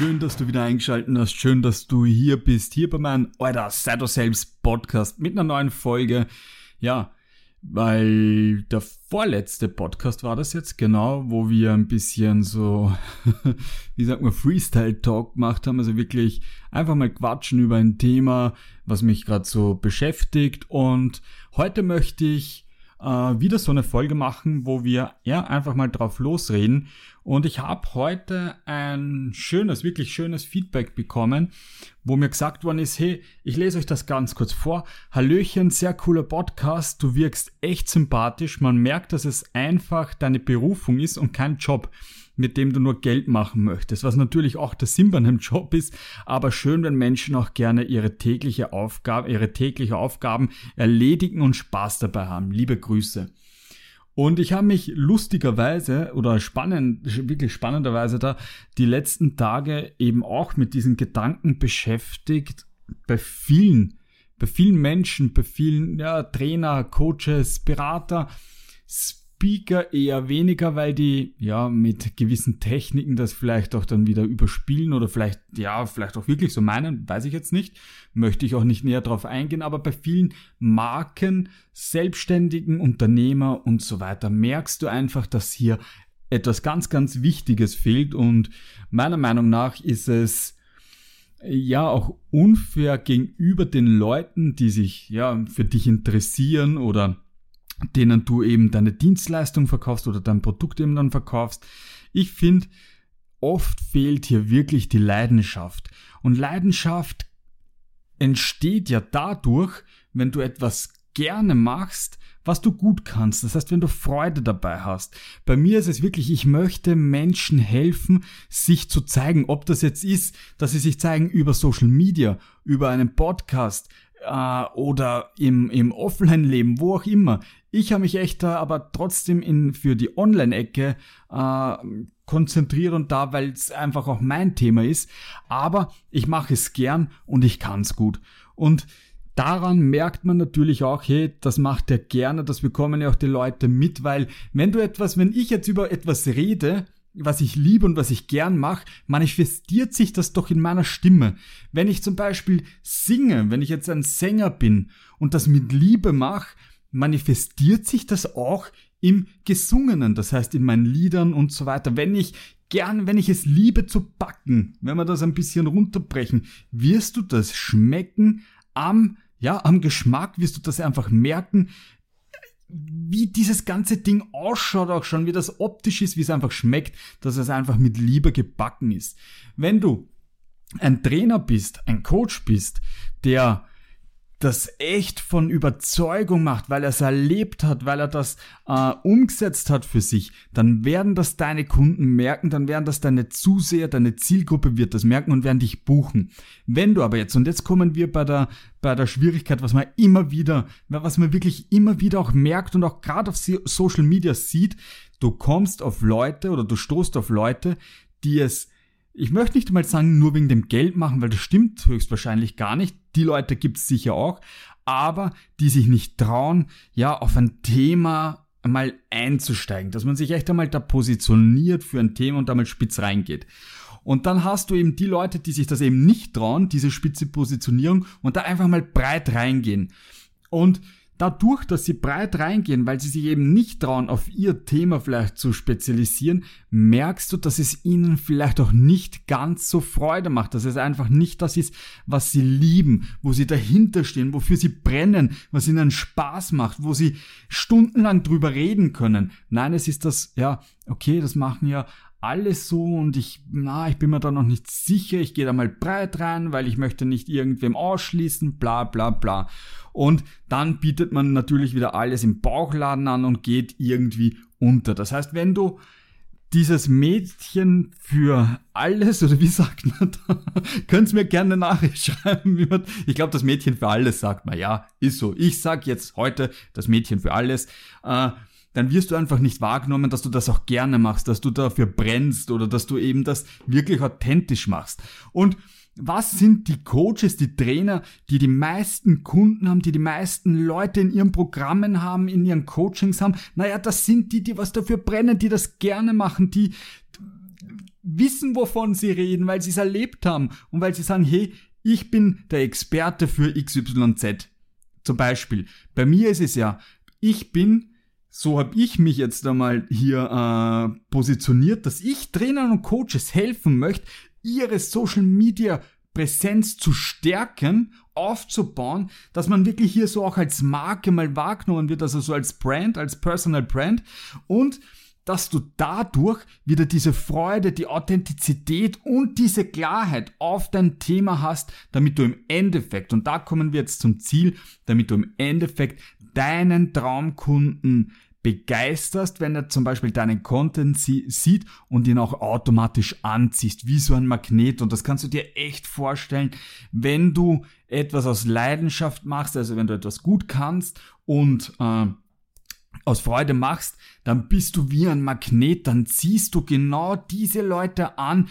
schön, dass du wieder eingeschaltet hast. Schön, dass du hier bist. Hier bei meinem Alter, sei du selbst Podcast mit einer neuen Folge. Ja, weil der vorletzte Podcast war das jetzt, genau, wo wir ein bisschen so, wie sagt man, Freestyle-Talk gemacht haben. Also wirklich einfach mal quatschen über ein Thema, was mich gerade so beschäftigt. Und heute möchte ich äh, wieder so eine Folge machen, wo wir ja einfach mal drauf losreden. Und ich habe heute ein schönes, wirklich schönes Feedback bekommen, wo mir gesagt worden ist, hey, ich lese euch das ganz kurz vor. Hallöchen, sehr cooler Podcast, du wirkst echt sympathisch. Man merkt, dass es einfach deine Berufung ist und kein Job mit dem du nur Geld machen möchtest, was natürlich auch der Sinn bei einem Job ist, aber schön, wenn Menschen auch gerne ihre tägliche Aufgabe, ihre tägliche Aufgaben erledigen und Spaß dabei haben. Liebe Grüße. Und ich habe mich lustigerweise oder spannend, wirklich spannenderweise da die letzten Tage eben auch mit diesen Gedanken beschäftigt, bei vielen, bei vielen Menschen, bei vielen ja, Trainer, Coaches, Berater, Speaker eher weniger, weil die ja mit gewissen Techniken das vielleicht auch dann wieder überspielen oder vielleicht ja, vielleicht auch wirklich so meinen, weiß ich jetzt nicht, möchte ich auch nicht näher drauf eingehen, aber bei vielen Marken, Selbstständigen, Unternehmer und so weiter merkst du einfach, dass hier etwas ganz ganz wichtiges fehlt. Und meiner Meinung nach ist es ja auch unfair gegenüber den Leuten, die sich ja für dich interessieren oder denen du eben deine Dienstleistung verkaufst oder dein Produkt eben dann verkaufst. Ich finde, oft fehlt hier wirklich die Leidenschaft. Und Leidenschaft entsteht ja dadurch, wenn du etwas gerne machst, was du gut kannst. Das heißt, wenn du Freude dabei hast. Bei mir ist es wirklich, ich möchte Menschen helfen, sich zu zeigen. Ob das jetzt ist, dass sie sich zeigen über Social Media, über einen Podcast, äh, oder im, im Offline-Leben, wo auch immer. Ich habe mich echt da aber trotzdem in, für die Online-Ecke äh, konzentriert und da, weil es einfach auch mein Thema ist. Aber ich mache es gern und ich kann es gut. Und daran merkt man natürlich auch, hey, das macht er gerne, das bekommen ja auch die Leute mit, weil wenn du etwas, wenn ich jetzt über etwas rede, was ich liebe und was ich gern mache, manifestiert sich das doch in meiner Stimme. Wenn ich zum Beispiel singe, wenn ich jetzt ein Sänger bin und das mit Liebe mache, manifestiert sich das auch im Gesungenen, das heißt in meinen Liedern und so weiter. Wenn ich gern, wenn ich es liebe zu backen, wenn wir das ein bisschen runterbrechen, wirst du das schmecken am, ja, am Geschmack wirst du das einfach merken, wie dieses ganze Ding ausschaut auch schon, wie das optisch ist, wie es einfach schmeckt, dass es einfach mit Liebe gebacken ist. Wenn du ein Trainer bist, ein Coach bist, der das echt von Überzeugung macht, weil er es erlebt hat, weil er das äh, umgesetzt hat für sich, dann werden das deine Kunden merken, dann werden das deine Zuseher, deine Zielgruppe wird das merken und werden dich buchen. Wenn du aber jetzt, und jetzt kommen wir bei der, bei der Schwierigkeit, was man immer wieder, was man wirklich immer wieder auch merkt und auch gerade auf Social Media sieht, du kommst auf Leute oder du stoßt auf Leute, die es ich möchte nicht mal sagen, nur wegen dem Geld machen, weil das stimmt höchstwahrscheinlich gar nicht. Die Leute gibt es sicher auch, aber die sich nicht trauen, ja, auf ein Thema einmal einzusteigen, dass man sich echt einmal da positioniert für ein Thema und da mal spitz reingeht. Und dann hast du eben die Leute, die sich das eben nicht trauen, diese spitze Positionierung und da einfach mal breit reingehen. Und dadurch, dass sie breit reingehen, weil sie sich eben nicht trauen, auf ihr Thema vielleicht zu spezialisieren, merkst du, dass es ihnen vielleicht auch nicht ganz so Freude macht, dass es einfach nicht das ist, was sie lieben, wo sie dahinter stehen, wofür sie brennen, was ihnen Spaß macht, wo sie stundenlang drüber reden können. Nein, es ist das, ja, okay, das machen ja alles so und ich, na, ich bin mir da noch nicht sicher, ich gehe da mal breit rein, weil ich möchte nicht irgendwem ausschließen, bla bla bla. Und dann bietet man natürlich wieder alles im Bauchladen an und geht irgendwie unter. Das heißt, wenn du dieses Mädchen für alles, oder wie sagt man da? Könnt mir gerne eine Nachricht schreiben, wie man, ich glaube, das Mädchen für alles sagt man, ja, ist so. Ich sag jetzt heute das Mädchen für alles. Äh, dann wirst du einfach nicht wahrgenommen, dass du das auch gerne machst, dass du dafür brennst oder dass du eben das wirklich authentisch machst. Und was sind die Coaches, die Trainer, die die meisten Kunden haben, die die meisten Leute in ihren Programmen haben, in ihren Coachings haben? Naja, das sind die, die was dafür brennen, die das gerne machen, die wissen, wovon sie reden, weil sie es erlebt haben und weil sie sagen, hey, ich bin der Experte für XYZ. Zum Beispiel, bei mir ist es ja, ich bin, so habe ich mich jetzt einmal hier äh, positioniert, dass ich Trainern und Coaches helfen möchte, ihre Social Media Präsenz zu stärken, aufzubauen, dass man wirklich hier so auch als Marke mal wahrgenommen wird, also so als Brand, als Personal Brand und dass du dadurch wieder diese Freude, die Authentizität und diese Klarheit auf dein Thema hast, damit du im Endeffekt, und da kommen wir jetzt zum Ziel, damit du im Endeffekt deinen Traumkunden begeisterst, wenn er zum Beispiel deinen Content sieht und ihn auch automatisch anziehst, wie so ein Magnet. Und das kannst du dir echt vorstellen, wenn du etwas aus Leidenschaft machst, also wenn du etwas gut kannst und äh, aus Freude machst, dann bist du wie ein Magnet, dann ziehst du genau diese Leute an,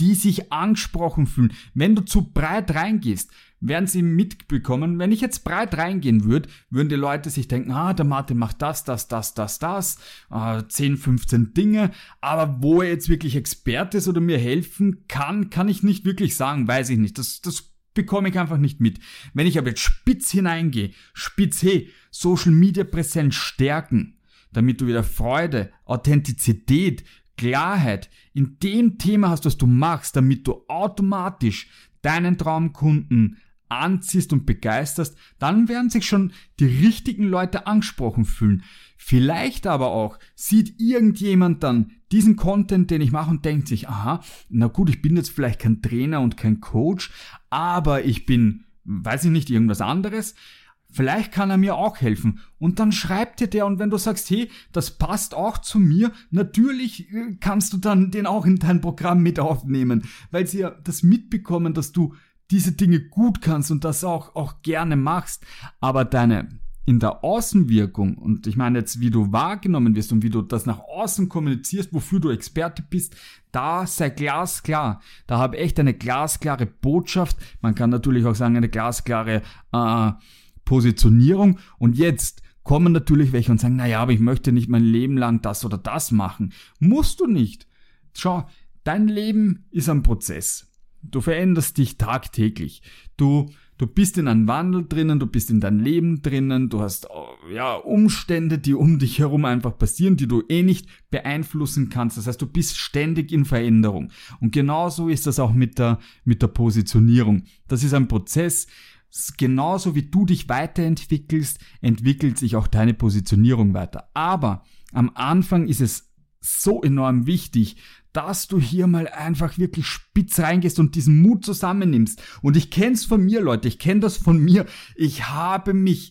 die sich angesprochen fühlen. Wenn du zu breit reingehst, werden sie mitbekommen. Wenn ich jetzt breit reingehen würde, würden die Leute sich denken, ah, der Martin macht das, das, das, das, das, äh, 10, 15 Dinge, aber wo er jetzt wirklich Experte ist oder mir helfen kann, kann ich nicht wirklich sagen, weiß ich nicht. Das, das bekomme ich einfach nicht mit. Wenn ich aber jetzt spitz hineingehe, spitz, hey, Social Media Präsenz stärken, damit du wieder Freude, Authentizität, Klarheit in dem Thema hast, was du machst, damit du automatisch deinen Traumkunden anziehst und begeisterst, dann werden sich schon die richtigen Leute angesprochen fühlen. Vielleicht aber auch sieht irgendjemand dann diesen Content, den ich mache und denkt sich, aha, na gut, ich bin jetzt vielleicht kein Trainer und kein Coach, aber ich bin, weiß ich nicht, irgendwas anderes. Vielleicht kann er mir auch helfen. Und dann schreibt dir der und wenn du sagst, hey, das passt auch zu mir, natürlich äh, kannst du dann den auch in dein Programm mit aufnehmen, weil sie ja das mitbekommen, dass du diese Dinge gut kannst und das auch, auch gerne machst. Aber deine, in der Außenwirkung, und ich meine jetzt, wie du wahrgenommen wirst und wie du das nach außen kommunizierst, wofür du Experte bist, da sei glasklar. Da habe echt eine glasklare Botschaft. Man kann natürlich auch sagen, eine glasklare äh, Positionierung. Und jetzt kommen natürlich welche und sagen, naja, aber ich möchte nicht mein Leben lang das oder das machen. Musst du nicht. Schau, dein Leben ist ein Prozess. Du veränderst dich tagtäglich. Du, du bist in einem Wandel drinnen, du bist in deinem Leben drinnen, du hast ja Umstände, die um dich herum einfach passieren, die du eh nicht beeinflussen kannst. Das heißt, du bist ständig in Veränderung. Und genauso ist das auch mit der, mit der Positionierung. Das ist ein Prozess, genauso wie du dich weiterentwickelst, entwickelt sich auch deine Positionierung weiter. Aber am Anfang ist es so enorm wichtig, dass du hier mal einfach wirklich spitz reingehst und diesen Mut zusammennimmst. Und ich kenn's von mir, Leute, ich kenne das von mir. Ich habe mich,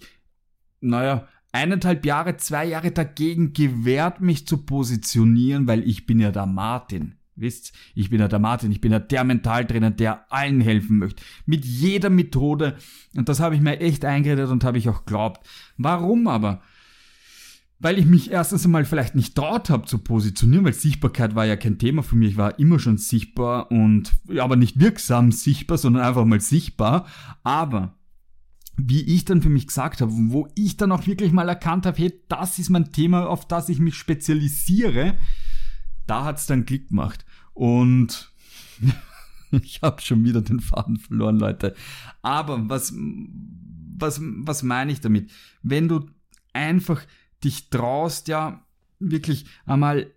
naja, eineinhalb Jahre, zwei Jahre dagegen gewehrt, mich zu positionieren, weil ich bin ja der Martin. Wisst, ich bin ja der Martin, ich bin ja der Mentaltrainer, der allen helfen möchte. Mit jeder Methode. Und das habe ich mir echt eingeredet und habe ich auch glaubt. Warum aber? Weil ich mich erstens einmal vielleicht nicht traut habe zu positionieren, weil Sichtbarkeit war ja kein Thema für mich. Ich war immer schon sichtbar und, aber nicht wirksam sichtbar, sondern einfach mal sichtbar. Aber wie ich dann für mich gesagt habe, wo ich dann auch wirklich mal erkannt habe, hey, das ist mein Thema, auf das ich mich spezialisiere, da hat's dann Klick gemacht. Und ich habe schon wieder den Faden verloren, Leute. Aber was, was, was meine ich damit? Wenn du einfach dich traust, ja, wirklich einmal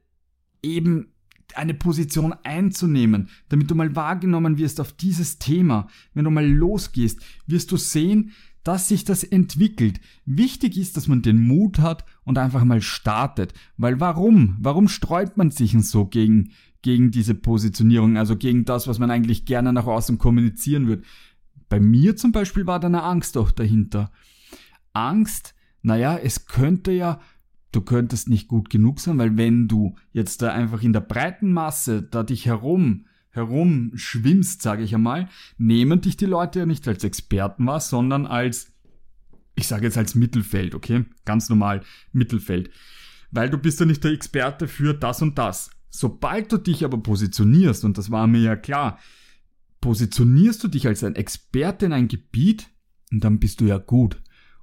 eben eine Position einzunehmen, damit du mal wahrgenommen wirst auf dieses Thema. Wenn du mal losgehst, wirst du sehen, dass sich das entwickelt. Wichtig ist, dass man den Mut hat und einfach mal startet. Weil warum? Warum streut man sich so gegen, gegen diese Positionierung, also gegen das, was man eigentlich gerne nach außen kommunizieren würde? Bei mir zum Beispiel war da eine Angst auch dahinter. Angst, naja, es könnte ja, du könntest nicht gut genug sein, weil wenn du jetzt da einfach in der breiten Masse da dich herum herumschwimmst, sage ich einmal, nehmen dich die Leute ja nicht als Experten wahr, sondern als, ich sage jetzt als Mittelfeld, okay? Ganz normal Mittelfeld. Weil du bist ja nicht der Experte für das und das. Sobald du dich aber positionierst, und das war mir ja klar, positionierst du dich als ein Experte in ein Gebiet, und dann bist du ja gut.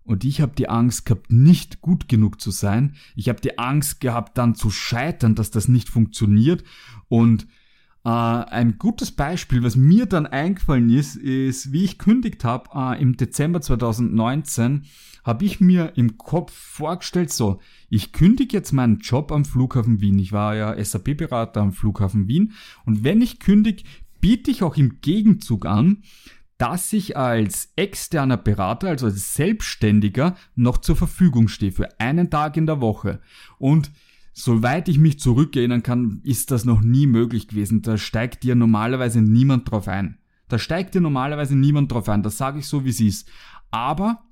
Und ich habe die Angst gehabt, nicht gut genug zu sein. Ich habe die Angst gehabt, dann zu scheitern, dass das nicht funktioniert. Und Äh, ein gutes Beispiel, was mir dann eingefallen ist, ist, wie ich kündigt habe äh, im Dezember 2019, habe ich mir im Kopf vorgestellt, so, ich kündige jetzt meinen Job am Flughafen Wien. Ich war ja SAP-Berater am Flughafen Wien und wenn ich kündige, biete ich auch im Gegenzug an, dass ich als externer Berater, also als Selbstständiger, noch zur Verfügung stehe für einen Tag in der Woche. Und soweit ich mich zurückerinnern kann, ist das noch nie möglich gewesen. Da steigt dir normalerweise niemand drauf ein. Da steigt dir normalerweise niemand drauf ein. Das sage ich so, wie es ist. Aber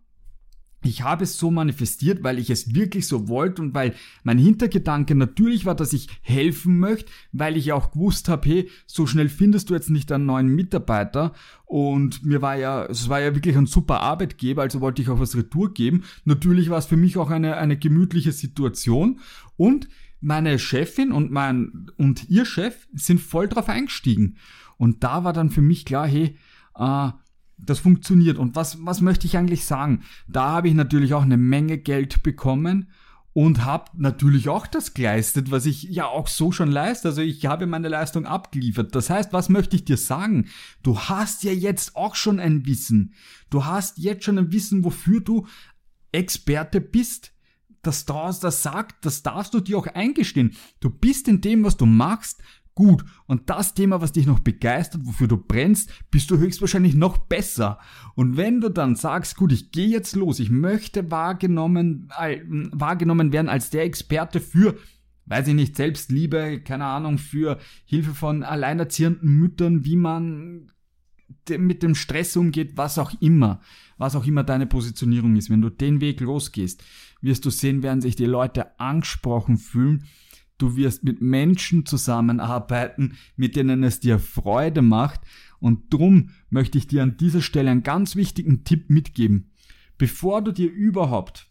ich habe es so manifestiert, weil ich es wirklich so wollte und weil mein Hintergedanke natürlich war, dass ich helfen möchte, weil ich auch gewusst habe, hey, so schnell findest du jetzt nicht einen neuen Mitarbeiter und mir war ja, es war ja wirklich ein super Arbeitgeber, also wollte ich auch was Retour geben. Natürlich war es für mich auch eine, eine gemütliche Situation und meine Chefin und mein, und ihr Chef sind voll drauf eingestiegen. Und da war dann für mich klar, hey, äh, das funktioniert. Und was, was möchte ich eigentlich sagen? Da habe ich natürlich auch eine Menge Geld bekommen und habe natürlich auch das geleistet, was ich ja auch so schon leiste. Also ich habe meine Leistung abgeliefert. Das heißt, was möchte ich dir sagen? Du hast ja jetzt auch schon ein Wissen. Du hast jetzt schon ein Wissen, wofür du Experte bist. Das, das sagt, das darfst du dir auch eingestehen. Du bist in dem, was du machst, gut. Und das Thema, was dich noch begeistert, wofür du brennst, bist du höchstwahrscheinlich noch besser. Und wenn du dann sagst, gut, ich gehe jetzt los, ich möchte wahrgenommen, äh, wahrgenommen werden als der Experte für weiß ich nicht, Selbstliebe, keine Ahnung, für Hilfe von alleinerziehenden Müttern, wie man mit dem Stress umgeht, was auch immer, was auch immer deine Positionierung ist. Wenn du den Weg losgehst, wirst du sehen, werden sich die Leute angesprochen fühlen Du wirst mit Menschen zusammenarbeiten, mit denen es dir Freude macht. Und drum möchte ich dir an dieser Stelle einen ganz wichtigen Tipp mitgeben. Bevor du dir überhaupt,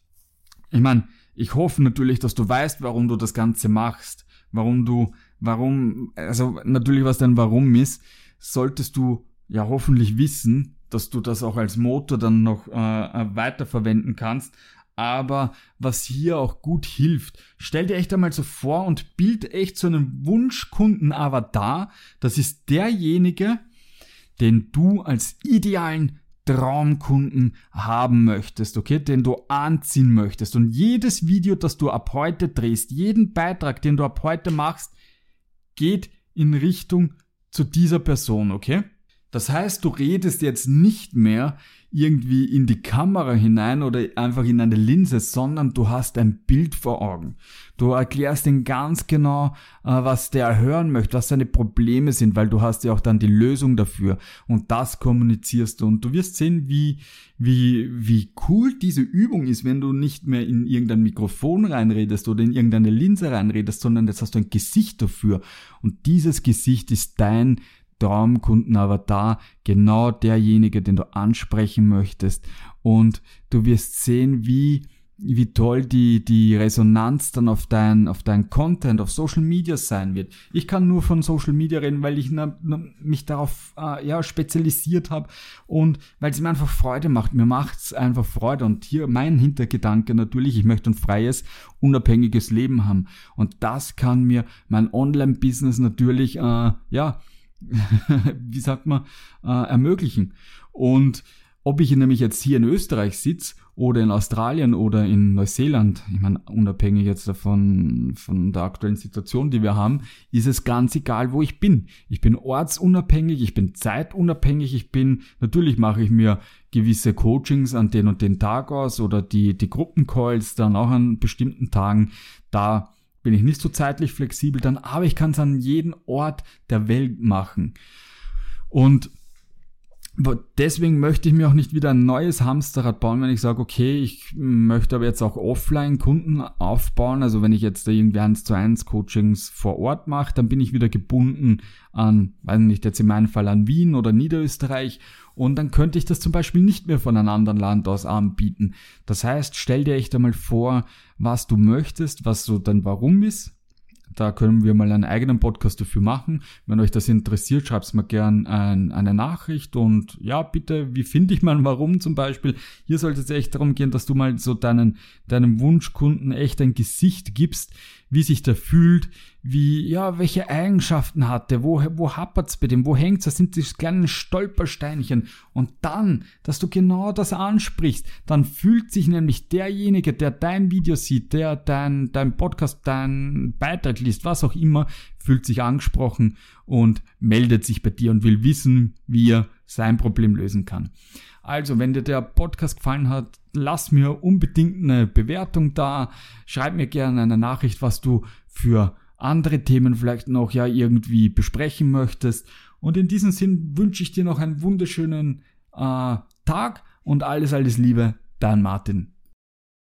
ich meine, ich hoffe natürlich, dass du weißt, warum du das Ganze machst, warum du, warum, also natürlich was dein Warum ist, solltest du ja hoffentlich wissen, dass du das auch als Motor dann noch äh, weiterverwenden kannst aber was hier auch gut hilft, stell dir echt einmal so vor und bild echt so einen Wunschkunden-Avatar. Das ist derjenige, den du als idealen Traumkunden haben möchtest, okay, den du anziehen möchtest. Und jedes Video, das du ab heute drehst, jeden Beitrag, den du ab heute machst, geht in Richtung zu dieser Person, okay? Das heißt, du redest jetzt nicht mehr irgendwie in die Kamera hinein oder einfach in eine Linse, sondern du hast ein Bild vor Augen. Du erklärst ihm ganz genau, äh, was der hören möchte, was seine Probleme sind, weil du hast ja auch dann die Lösung dafür und das kommunizierst du und du wirst sehen, wie, wie, wie cool diese Übung ist, wenn du nicht mehr in irgendein Mikrofon reinredest oder in irgendeine Linse reinredest, sondern jetzt hast du ein Gesicht dafür und dieses Gesicht ist dein, Traumkundenavatar genau derjenige, den du ansprechen möchtest. Und du wirst sehen, wie, wie toll die, die Resonanz dann auf dein, auf dein Content, auf Social Media sein wird. Ich kann nur von Social Media reden, weil ich na, na, mich darauf äh, ja, spezialisiert habe und weil es mir einfach Freude macht. Mir macht es einfach Freude. Und hier mein Hintergedanke natürlich, ich möchte ein freies, unabhängiges Leben haben. Und das kann mir mein Online-Business natürlich, äh, ja, wie sagt man, äh, ermöglichen. Und ob ich nämlich jetzt hier in Österreich sitze oder in Australien oder in Neuseeland, ich meine, unabhängig jetzt davon, von der aktuellen Situation, die wir haben, ist es ganz egal, wo ich bin. Ich bin ortsunabhängig, ich bin zeitunabhängig, ich bin, natürlich mache ich mir gewisse Coachings an den und den Tag aus oder die, die Gruppencalls dann auch an bestimmten Tagen. Da bin ich nicht so zeitlich flexibel dann, aber ich kann es an jedem Ort der Welt machen. Und deswegen möchte ich mir auch nicht wieder ein neues Hamsterrad bauen, wenn ich sage, okay, ich möchte aber jetzt auch offline Kunden aufbauen. Also wenn ich jetzt irgendwie eins zu eins Coachings vor Ort mache, dann bin ich wieder gebunden an, weiß nicht, jetzt in meinem Fall an Wien oder Niederösterreich und dann könnte ich das zum Beispiel nicht mehr von einem anderen Land aus anbieten. Das heißt, stell dir echt einmal vor, was du möchtest, was so dein Warum ist. Da können wir mal einen eigenen Podcast dafür machen. Wenn euch das interessiert, schreibt mir gern ein, eine Nachricht und ja, bitte, wie finde ich mein Warum zum Beispiel? Hier sollte es echt darum gehen, dass du mal so deinen, deinem Wunschkunden echt ein Gesicht gibst, wie sich der fühlt, wie, ja, welche Eigenschaften hat er, wo, wo hapert's bei dem, wo hängt's, das sind die kleinen Stolpersteinchen. Und dann, dass du genau das ansprichst, dann fühlt sich nämlich derjenige, der dein Video sieht, der dein, dein Podcast, dein Beitrag liest, was auch immer, fühlt sich angesprochen und meldet sich bei dir und will wissen, wie er sein Problem lösen kann. Also, wenn dir der Podcast gefallen hat, lass mir unbedingt eine Bewertung da. Schreib mir gerne eine Nachricht, was du für andere Themen vielleicht noch ja irgendwie besprechen möchtest. Und in diesem Sinn wünsche ich dir noch einen wunderschönen äh, Tag und alles, alles Liebe, dein Martin.